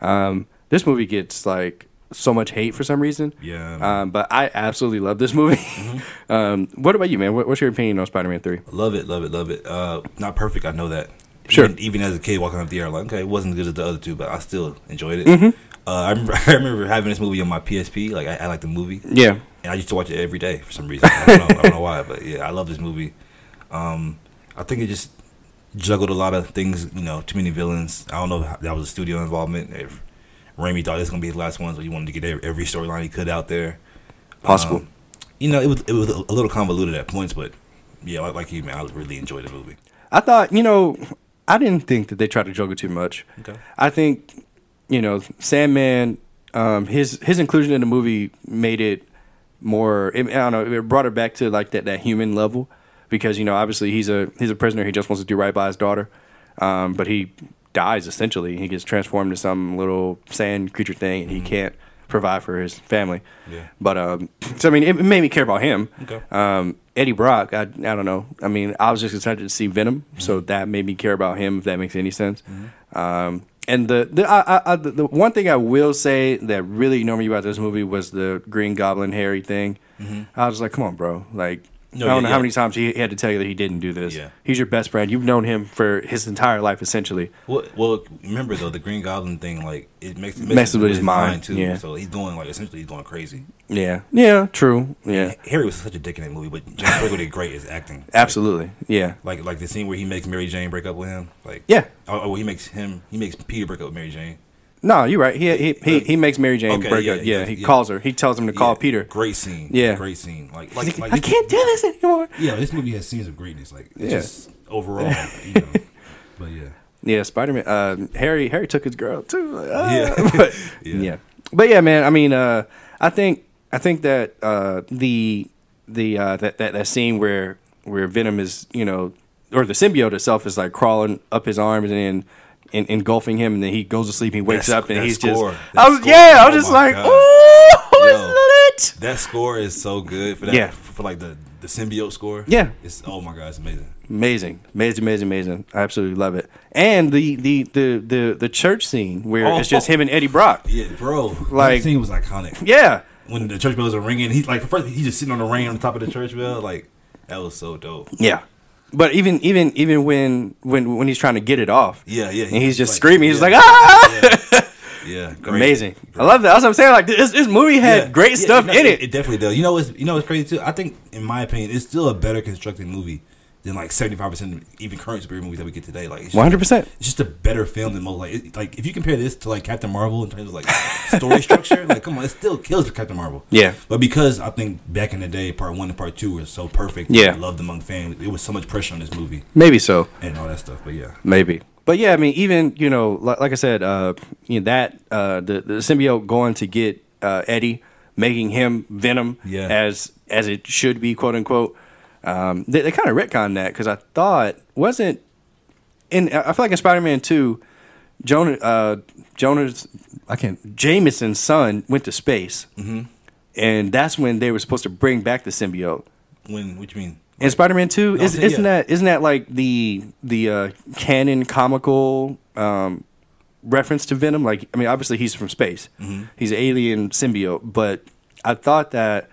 Um, this movie gets like so much hate for some reason. Yeah. Um, but I absolutely love this movie. Mm-hmm. um, what about you, man? What, what's your opinion on Spider Man 3? Love it, love it, love it. Uh, not perfect, I know that. Sure. Even, even as a kid walking up the air, like okay, it wasn't as good as the other two, but I still enjoyed it. Mm-hmm. Uh, I remember, I remember having this movie on my PSP. Like I, I like the movie, Yeah. and I used to watch it every day for some reason. I don't know, I don't know why, but yeah, I love this movie. Um, I think it just juggled a lot of things. You know, too many villains. I don't know if that was a studio involvement. If Raimi thought this was gonna be his last one, so he wanted to get every, storyline he could out there. Possible. Um, you know, it was it was a little convoluted at points, but yeah, like, like you, man, I really enjoyed the movie. I thought, you know, I didn't think that they tried to juggle too much. Okay. I think, you know, Sandman, um, his his inclusion in the movie made it more. It, I don't know. It brought it back to like that that human level because you know obviously he's a he's a prisoner. He just wants to do right by his daughter, um, but he dies essentially. He gets transformed into some little sand creature thing, and he can't provide for his family. Yeah. But um, so I mean, it made me care about him. Okay. Um, Eddie Brock, I I don't know. I mean, I was just excited to see Venom, so that made me care about him. If that makes any sense. Um, and the the, I, I, the the one thing I will say that really annoyed me about this movie was the Green Goblin Harry thing. Mm-hmm. I was like, come on, bro. Like, No, I don't yeah, know yeah. how many times he, had to tell you that he didn't do this. Yeah. He's your best friend. You've known him for his entire life, essentially. Well, well, remember though, the Green Goblin thing, like it makes it Messes with his mind, too. yeah. So he's going like essentially he's going crazy. Yeah. Yeah. True. Yeah. Harry was such a dick in that movie, but James Franco did great as acting. Absolutely. Yeah. Like like the scene where he makes Mary Jane break up with him. Like Yeah. oh, oh he makes him he makes Peter break up with Mary Jane. No, you're right. He he he, he makes Mary Jane Okay, break yeah, up. Yeah, yeah, he yeah. calls her. He tells him to call Peter. Great scene. Yeah. great scene. Like like, like, I can't do this anymore. Yeah, this movie has scenes of greatness. Like just overall, you know. But yeah, Yeah, Spider Man. Uh, Harry Harry took his girl too. Ah. Yeah. but, Yeah. yeah. But yeah, man. I mean, uh, I think I think that uh, the the uh, that, that that scene where where Venom is you know or the symbiote itself is like crawling up his arms and then. En- engulfing him, and then he goes to sleep. He wakes That up, and he's score, just. that I was score, yeah. I was oh just my like, God. oh, Yo. it's lit. that score is so good for that. Yeah. for, like the the symbiote score. Yeah. it's oh my god, it's amazing. Amazing, amazing, amazing, amazing. I absolutely love it. And the the the the, the church scene where Oh. it's just oh. him and Eddie Brock. Yeah, bro, Like- that scene was iconic. Yeah, When the church bells are ringing, he's like first he's just sitting on the ring on the top of the church bell. Like that was so dope. yeah. But even even even when when when he's trying to get it off, Yeah, yeah. and he's just like- screaming, he's yeah, like ah, yeah, yeah, great. amazing. I love that. That's what I'm saying. Like this, this movie had Yeah, great stuff no, in it. It definitely does. You know what's you know what's crazy too? I think in my opinion, it's still a better constructed movie than like seventy five percent even current superhero movies that we get today. Like One hundred percent. it's just a better film than most. Like it, like if you compare this to like Captain Marvel in terms of like story structure, like come on, it still kills Captain Marvel. Yeah. But because I think back in the day, part one and part two were so perfect, Yeah. and loved among fans, it was so much pressure on this movie Maybe so. and all that stuff. But yeah, Maybe. But yeah, I mean, even you know, like, like I said, uh, you know that uh, the the symbiote going to get uh, Eddie, making him Venom, Yeah. as as it should be, quote unquote. Um, they, they kind of retconned that because I thought wasn't in. I feel like in Spider Man Two, Jonah uh, Jonah's I can't Jameson's son went to space, mm-hmm. and that's when they were supposed to bring back the symbiote. when what you mean? In Spider Man Two, No, is, yeah. isn't that isn't that like the the uh, canon comical um, reference to Venom? Like, I mean, obviously he's from space, Mm-hmm. he's an alien symbiote, but I thought that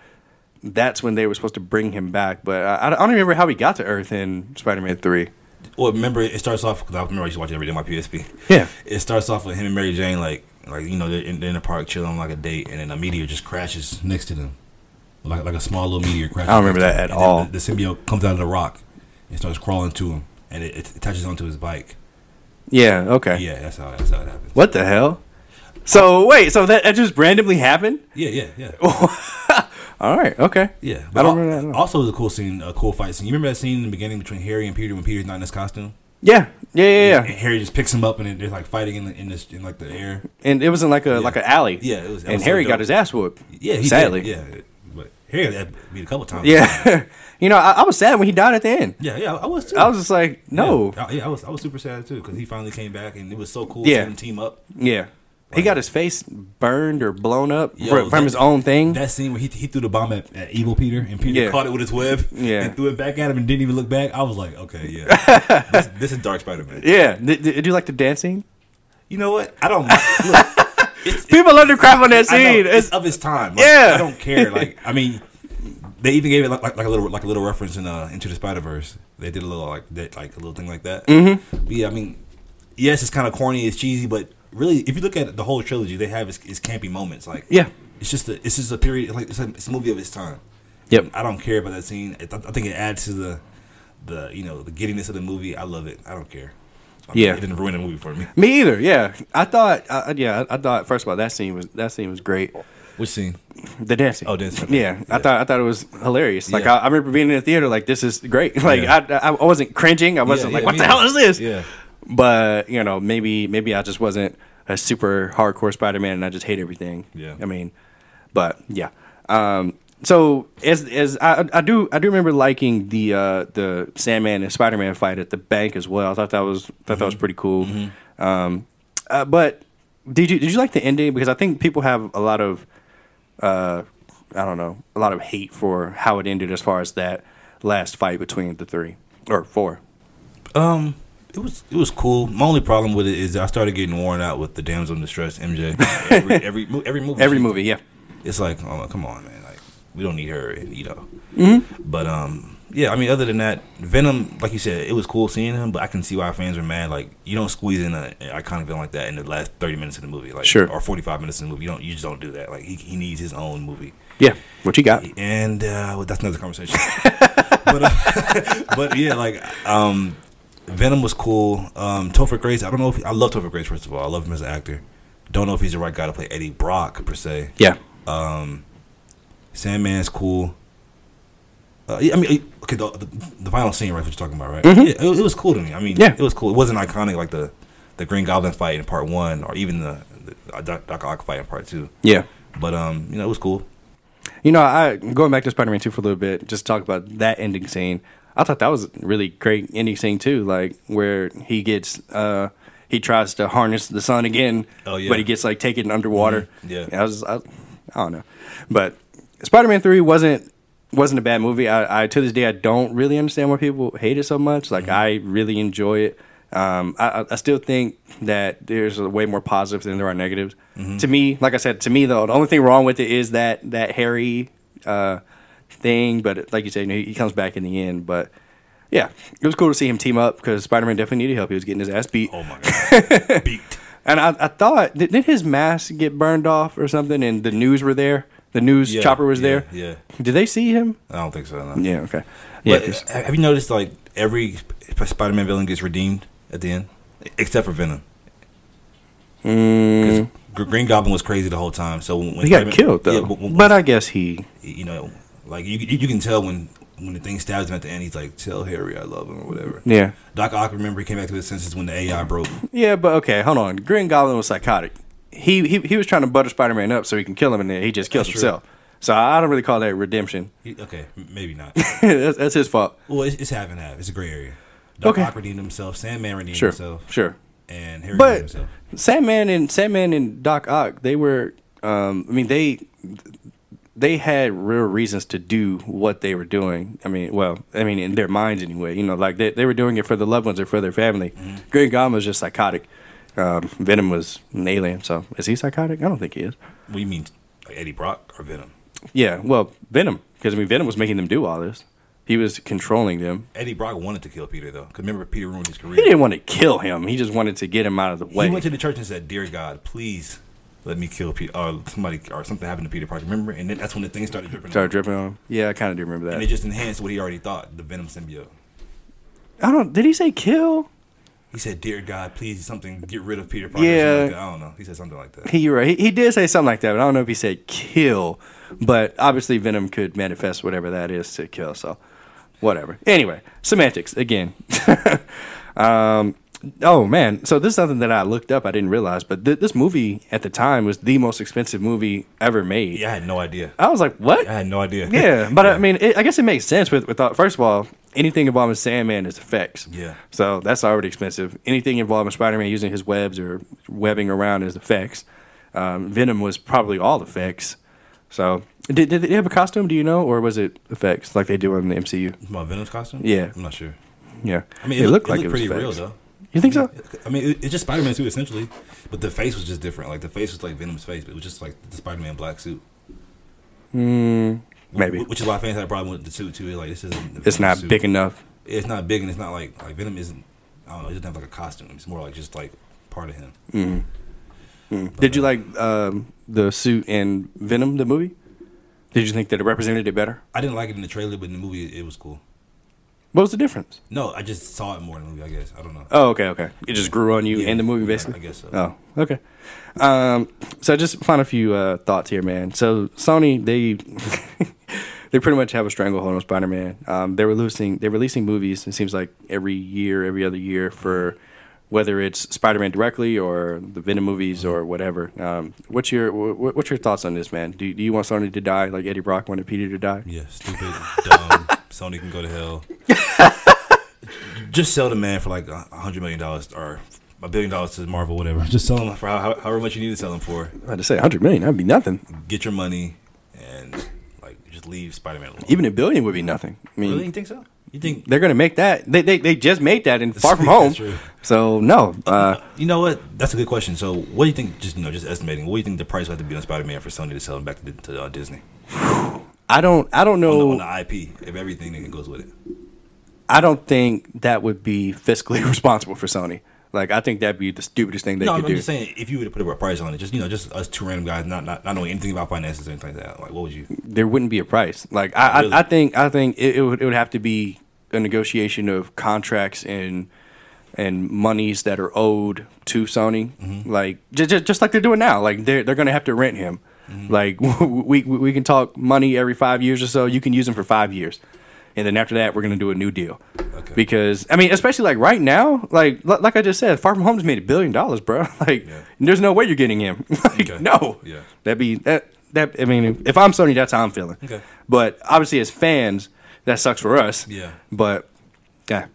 that's when they were supposed to bring him back. But I, I don't remember how he got to Earth in Spider Man Three. Well, remember it starts off because I remember I used to watch it every day on my PSP. Yeah. It starts off with him and Mary Jane like like you know they're in, they're in the park chilling on like a date, and then a meteor just crashes next to them, like like a small little meteor crashes. I don't remember that at them. And then all. The, the symbiote comes out of the rock and starts crawling to him, and it, it attaches onto his bike. Yeah. Okay. Yeah, that's how that's how it happens. What the hell? So wait, so that, that just randomly happened? Yeah, yeah, yeah. All right. Okay. Yeah, I don't remember that. Also, it was a cool scene, a cool fight scene. You remember that scene in the beginning between Harry and Peter when Peter's not in his costume? Yeah. Yeah. Yeah. And Yeah. Harry just picks him up and they're like fighting in the, in this in like the air. And it was in like a like an alley. Yeah, it was- And was so Harry got his ass whooped. Yeah, he sadly. did, yeah, but Harry got beat a couple times. Yeah. you know, I, I was sad when he died at the end. yeah, yeah. I was too. I was just like, no. Yeah, I- yeah, I was I was super sad too because he finally came back and it was so cool Yeah. seeing them team up. Yeah. He got his face burned or blown up Yo, fr- from his own thing. That scene where he, he threw the bomb at, at evil Peter and Peter Yeah. caught it with his web Yeah. and threw it back at him and didn't even look back. I was like, okay, yeah, this, this is Dark Spider Man. yeah. Did, did you like the dancing? You know what? I don't. Look, it's, People love to crap on that I know, scene. it's It's, of its time. Like, Yeah. I don't care. Like, I mean, they even gave it like, like, like a little like a little reference in uh, Into the Spider Verse. They did a little like that, like a little thing like that. Mm-hmm. But yeah, I mean, yes, it's kind of corny, it's cheesy, but really, if you look at the whole trilogy, they have its, its campy moments. Like, Yeah. it's just a, it's just a period. Like, it's a, it's a movie of its time. Yep. I don't care about that scene. I, I think it adds to the the you know the giddiness of the movie. I love it. I don't care. I mean, Yeah. it didn't ruin the movie for me. Me either. Yeah. I thought. Uh, yeah. I, I thought. First of all, that scene was that scene was great. Which scene? The dancing. Oh, dancing. Yeah, I thought I thought it was hilarious. Like Yeah. I, I remember being in the theater, like this is great. Like Yeah. I, I I wasn't cringing. I wasn't Yeah, like, what the hell is this? Yeah. But you know, maybe maybe I just wasn't a super hardcore Spider-Man, and I just hate everything. Yeah. I mean, but yeah. Um, so as as I, I do I do remember liking the uh, the Sandman and Spider-Man fight at the bank as well. I thought that was thought that Mm-hmm. was pretty cool. Um, uh, but did you did you like the ending? Because I think people have a lot of uh, I don't know a lot of hate for how it ended as far as that last fight between the three or four. Um, it was it was cool. My only problem with it is I started getting worn out with the damsel in distress MJ. Every every, every movie. Every movie, yeah. It's like, oh come on, man. Like we don't need her, you know. Mm-hmm. But um, yeah. I mean, other than that, Venom, like you said, it was cool seeing him. But I can see why fans are mad. Like you don't squeeze in a, an iconic villain like that in the last thirty minutes of the movie, like Sure. or forty five minutes in the movie. You don't you just don't do that. Like he he needs his own movie. Yeah, what you got? and uh, well, that's another conversation. but uh, but yeah, like um, Venom was cool. Um, Topher Grace, I don't know if I love Topher Grace. First of all, I love him as an actor. Don't know if he's the right guy to play Eddie Brock per se. Yeah, Um, Sandman's cool. Uh, yeah, I mean, okay, the, the, the final scene, right? What you're talking about, right? Yeah, it, it was cool to me. I mean, Mm-hmm. Yeah. it was cool. It wasn't iconic like the the Green Goblin fight in part one, or even the, the uh, Doc, Doc Ock fight in part two. yeah. But um, you know, it was cool. You know, I going back to Spider-Man Two for a little bit, just talk about that ending scene. I thought that was a really great ending scene too, like where he gets uh he tries to harness the sun again, Oh, yeah. but he gets like taken underwater. Mhm, yeah. I was I, I don't know, but Spider-Man Three wasn't wasn't a bad movie. I, I to this day I don't really understand why people hate it so much. Like I really enjoy it. Um, I, I- still think that there's a way more positives than there are negatives. To me, like I said, to me though, the only thing wrong with it is that that Harry uh, thing. But like you said, you know, he comes back in the end. But yeah, it was cool to see him team up because Spider-Man definitely needed help. He was getting his ass beat. Oh my god, beat. And I, I thought, did, his mask get burned off or something? And the news were there. The news Yeah, chopper was yeah, there. Yeah, Did they see him? I don't think so. No. Yeah. Okay. Yeah. But uh, have you noticed like every Spider-Man villain gets redeemed at the end, except for Venom? Mm, Green Goblin was crazy the whole time. So when he got Spider-Man- killed though. Yeah, but, but, I guess he. you know, like you, you you can tell when when the thing stabs him at the end, he's like, "Tell Harry I love him" or whatever. Yeah. Doc Ock, remember, he came back to his senses when the AI broke. Yeah, but okay, hold on. Green Goblin was psychotic. He he he was trying to butter Spider-Man up so he can kill him, and then he just kills That's true. himself. So I don't really call that redemption. He- okay, maybe not. that's, that's his fault. well, it's, it's half and half. It's a gray area. Doc Okay. Ock redeemed himself. Sandman redeemed Sure, himself, sure. and Harry redeemed But himself. Sandman and Sandman and Doc Ock, they were. Um, I mean, they they had real reasons to do what they were doing. I mean, well, I mean, in their minds anyway. You know, like they they were doing it for the loved ones or for their family. Mm-hmm. Green Goblin was just psychotic. Um, Venom was an alien. So is he psychotic? I don't think he is. What do you mean, like Eddie Brock or Venom? Yeah, well, Venom, because I mean, Venom was making them do all this. He was controlling them. Eddie Brock wanted to kill Peter though, because remember Peter ruined his career. He didn't want to kill him. He just wanted to get him out of the way. He went to the church and said, "Dear God, please let me kill Peter." Or somebody or something happened to Peter Parker. Remember? And then that's when the thing started dripping. Started dripping on him. Yeah, I kind of do remember that. and it just enhanced what he already thought. The Venom symbiote. I don't. Did he say kill? He said, "Dear God, please something get rid of Peter Parker." Yeah. Like. I don't know. He said something like that. He right. He, he did say something like that, but I don't know if he said kill. But obviously, Venom could manifest whatever that is to kill. So, whatever. Anyway, semantics again. um, oh man, so this is something that I looked up. I didn't realize, but th- this movie at the time was the most expensive movie ever made. Yeah, I had no idea. I was like, what? I had no idea. Yeah, but I mean, it, I guess it makes sense with with all- first of all, anything involving Sandman is effects. Yeah. So that's already expensive. Anything involving Spider-Man using his webs or webbing around is effects. Um, Venom was probably all effects. So did did they have a costume? Do you know, or was it effects like they do in the MCU? My Venom's costume. Yeah. I'm not sure. Yeah, I mean, it, looked, like it was pretty real though. You think so? I mean, it, it's just Spider Man suit essentially, but the face was just different. Like the face was like Venom's face, but it was just like the Spider Man black suit. Mm, maybe Which is why fans had a problem with the suit too. Like this isn't. it's not suit. big enough. It's not big, and it's not like like Venom isn't. I don't know. It doesn't have like a costume. It's more like just like part of him. Did you like um, the suit in Venom the movie? Did you think that it represented it better? I didn't like it in the trailer, but in the movie, it, it was cool. What was the difference? No, I just saw it more in the movie. I guess I don't know. Oh, okay, okay. It just grew on you Yeah, in the movie, yeah, basically. I guess so. Oh, okay. Um, so I just find a few uh, thoughts here, man. So Sony, they they pretty much have a stranglehold on Spider-Man. Um, they're releasing they're releasing movies. It seems like every year, every other year for whether it's Spider-Man directly or the Venom movies or whatever. Um, what's your wh- what's your thoughts on this, man? Do, do you want Sony to die like Eddie Brock wanted Peter to die? Yeah, stupid, dumb. Sony can go to hell. Just sell the man for like a hundred million dollars or a billion dollars to Marvel, whatever. Just sell him for how, how- however much you need to sell him for. I had to say a 100 million. That'd be nothing. Get your money and like just leave Spider Man alone. Even a billion would be nothing. I mean, really, you think so? You think? they're gonna make that. They they, they just made that in Far From Home. So no. Uh, You know what? That's a good question. So, what do you think? Just you know, just estimating. What do you think the price would have to be on Spider Man for Sony to sell him back to, to uh, Disney I don't I don't on, the, know. on the IP if everything that goes with it? I don't think that would be fiscally responsible for Sony. Like I think that'd be the stupidest thing they could do. no, I'm just saying if you were to put a price on it, just you know, just us two random guys, not not, not knowing anything about finances or anything like that. Like, what would you? there wouldn't be a price. Like I, Really? I, I think I think it, it would it would have to be a negotiation of contracts and and monies that are owed to Sony. Mm-hmm. Like just, just like they're doing now. Like they're they're gonna have to rent him. Mm-hmm. Like we, we we can talk money every five years or so. You can use them for five years. And then after that, we're gonna do a new deal, Okay. because I mean, especially like right now, like li- like I just said, Far From Home just made a billion dollars, bro. Like, Yeah. there's no way you're getting him. like, Okay. no, Yeah. that'd be that that. I mean, if I'm Sony, that's how I'm feeling. Okay. But obviously, as fans, that sucks for us. Yeah. But yeah,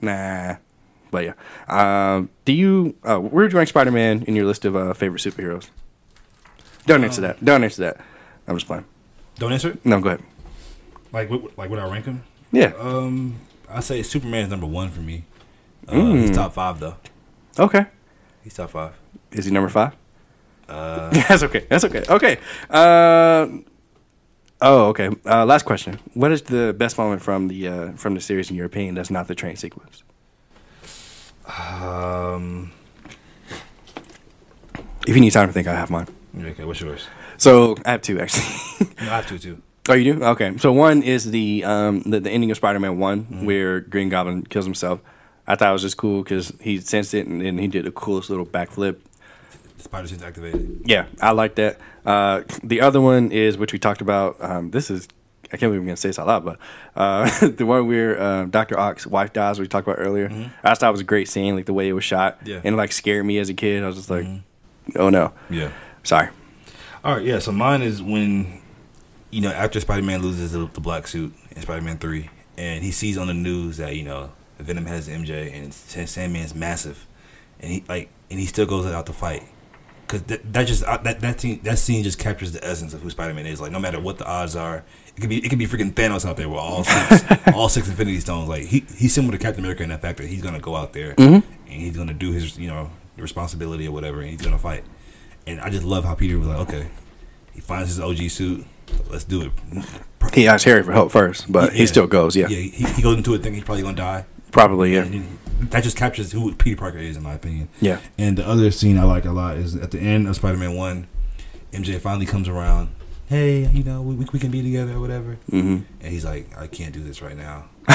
nah. But yeah, um, do you? Uh, where would you rank Spider-Man in your list of uh, favorite superheroes? Don't answer that. Don't answer that. I'm just playing. Don't answer. it? No, go ahead. Like, what, like, would I rank him? Yeah. Um, I say Superman is number one for me. Uh, Mm. He's top five though. Okay. He's top five. Is he number five? Uh, That's okay. That's okay. Okay. Uh, oh, okay. Uh, last question. What is the best moment from the uh, from the series in your opinion? That's not the train sequence. um, If you need time to think, I have mine. Okay, what's yours? So I have two actually. No, I have two too. oh, you do? Okay. So one is the um the, the ending of Spider-Man One where Green Goblin kills himself. I thought it was just cool because he sensed it and, and he did the coolest little backflip. Spider Sense activated. Yeah, I like that. Uh, the other one is which we talked about. Um, this is I can't believe I'm gonna say this out loud, but uh, the one where uh, Doctor Ock's wife dies, we talked about earlier. I just thought it was a great scene, like the way it was shot, Yeah. and it, like scared me as a kid. I was just like, oh no, Yeah. Sorry. All right, yeah. So mine is when, you know, after Spider Man loses the, the black suit in Spider Man Three, and he sees on the news that you know Venom has MJ and Sa- Sandman's massive, and he like and he still goes out to fight. Cause that, that just uh, that that scene that scene just captures the essence of who Spider Man is. Like no matter what the odds are, it could be it could be freaking Thanos out there with all six all six Infinity Stones. Like he he's similar to Captain America in that fact that he's gonna go out there and he's gonna do his you know responsibility or whatever, and he's gonna fight. And I just love how Peter was like, okay, he finds his OG suit, let's do it. He asks Harry for help first, but he still goes. Yeah, Yeah, he, he goes into it thinking he's probably gonna die. probably. Yeah, And that just captures who Peter Parker is, in my opinion. yeah. And the other scene I like a lot is at the end of Spider Man 1, MJ finally comes around. Hey, you know, we, we can be together or whatever. hmm And he's like, I can't do this right now.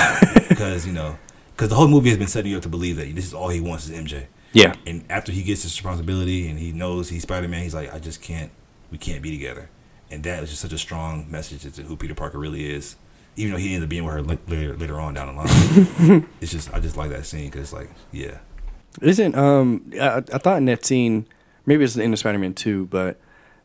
Because, you know, because the whole movie has been setting you up to believe that this is all he wants is MJ. Yeah, And after he gets this responsibility and he knows he's Spider Man, he's like, I just can't, we can't be together. And that is just such a strong message to who Peter Parker really is. Even though he ended up being with her later, later on down the line. it's just, I just like that scene because, like, yeah. Isn't um I, I thought in that scene maybe it's the end of Spider-Man two, but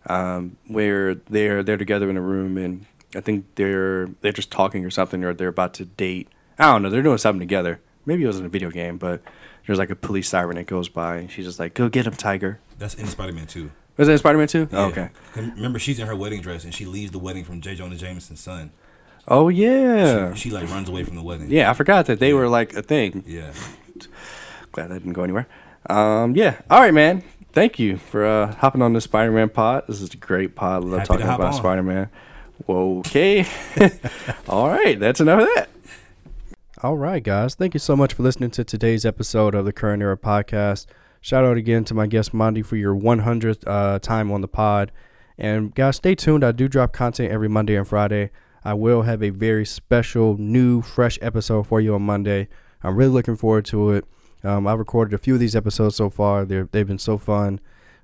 um where they're they're together in a room and I think they're they're just talking or something or they're about to date. I don't know. They're doing something together. Maybe it was in a video game, but there's like a police siren that goes by and she's just like, "Go get him, Tiger." That's in Spider Man 2. Was that in Spider-Man two? Yeah. Oh, okay. Remember, she's in her wedding dress and she leaves the wedding from J. Jonah Jameson's son. Oh yeah. She, she like runs away from the wedding. yeah, I forgot that they were like a thing. Yeah. Glad that didn't go anywhere. Um, yeah. All right, man. Thank you for uh, hopping on the Spider-Man pod. This is a great pod. I love Happy to talking hop about. Spider-Man. Okay. All right. That's enough of that. All right, guys. Thank you so much for listening to today's episode of the Current Era Podcast. Shout out again to my guest Mondi for your 100th uh, time on the pod. And guys, stay tuned. I do drop content every Monday and Friday. I will have a very special, new, fresh episode for you on Monday. I'm really looking forward to it. Um, I've recorded a few of these episodes so far. They're, they've been so fun.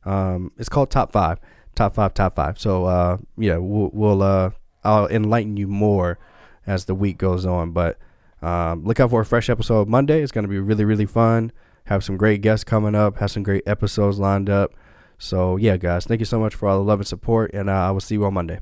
Um, it's called Top Five, Top Five, Top Five. So uh, yeah, we'll, we'll uh, I'll enlighten you more as the week goes on. But um, look out for a fresh episode Monday. It's going to be really, really fun. Have some great guests coming up. Have some great episodes lined up. So yeah, guys, thank you so much for all the love and support, and uh, I will see you on Monday.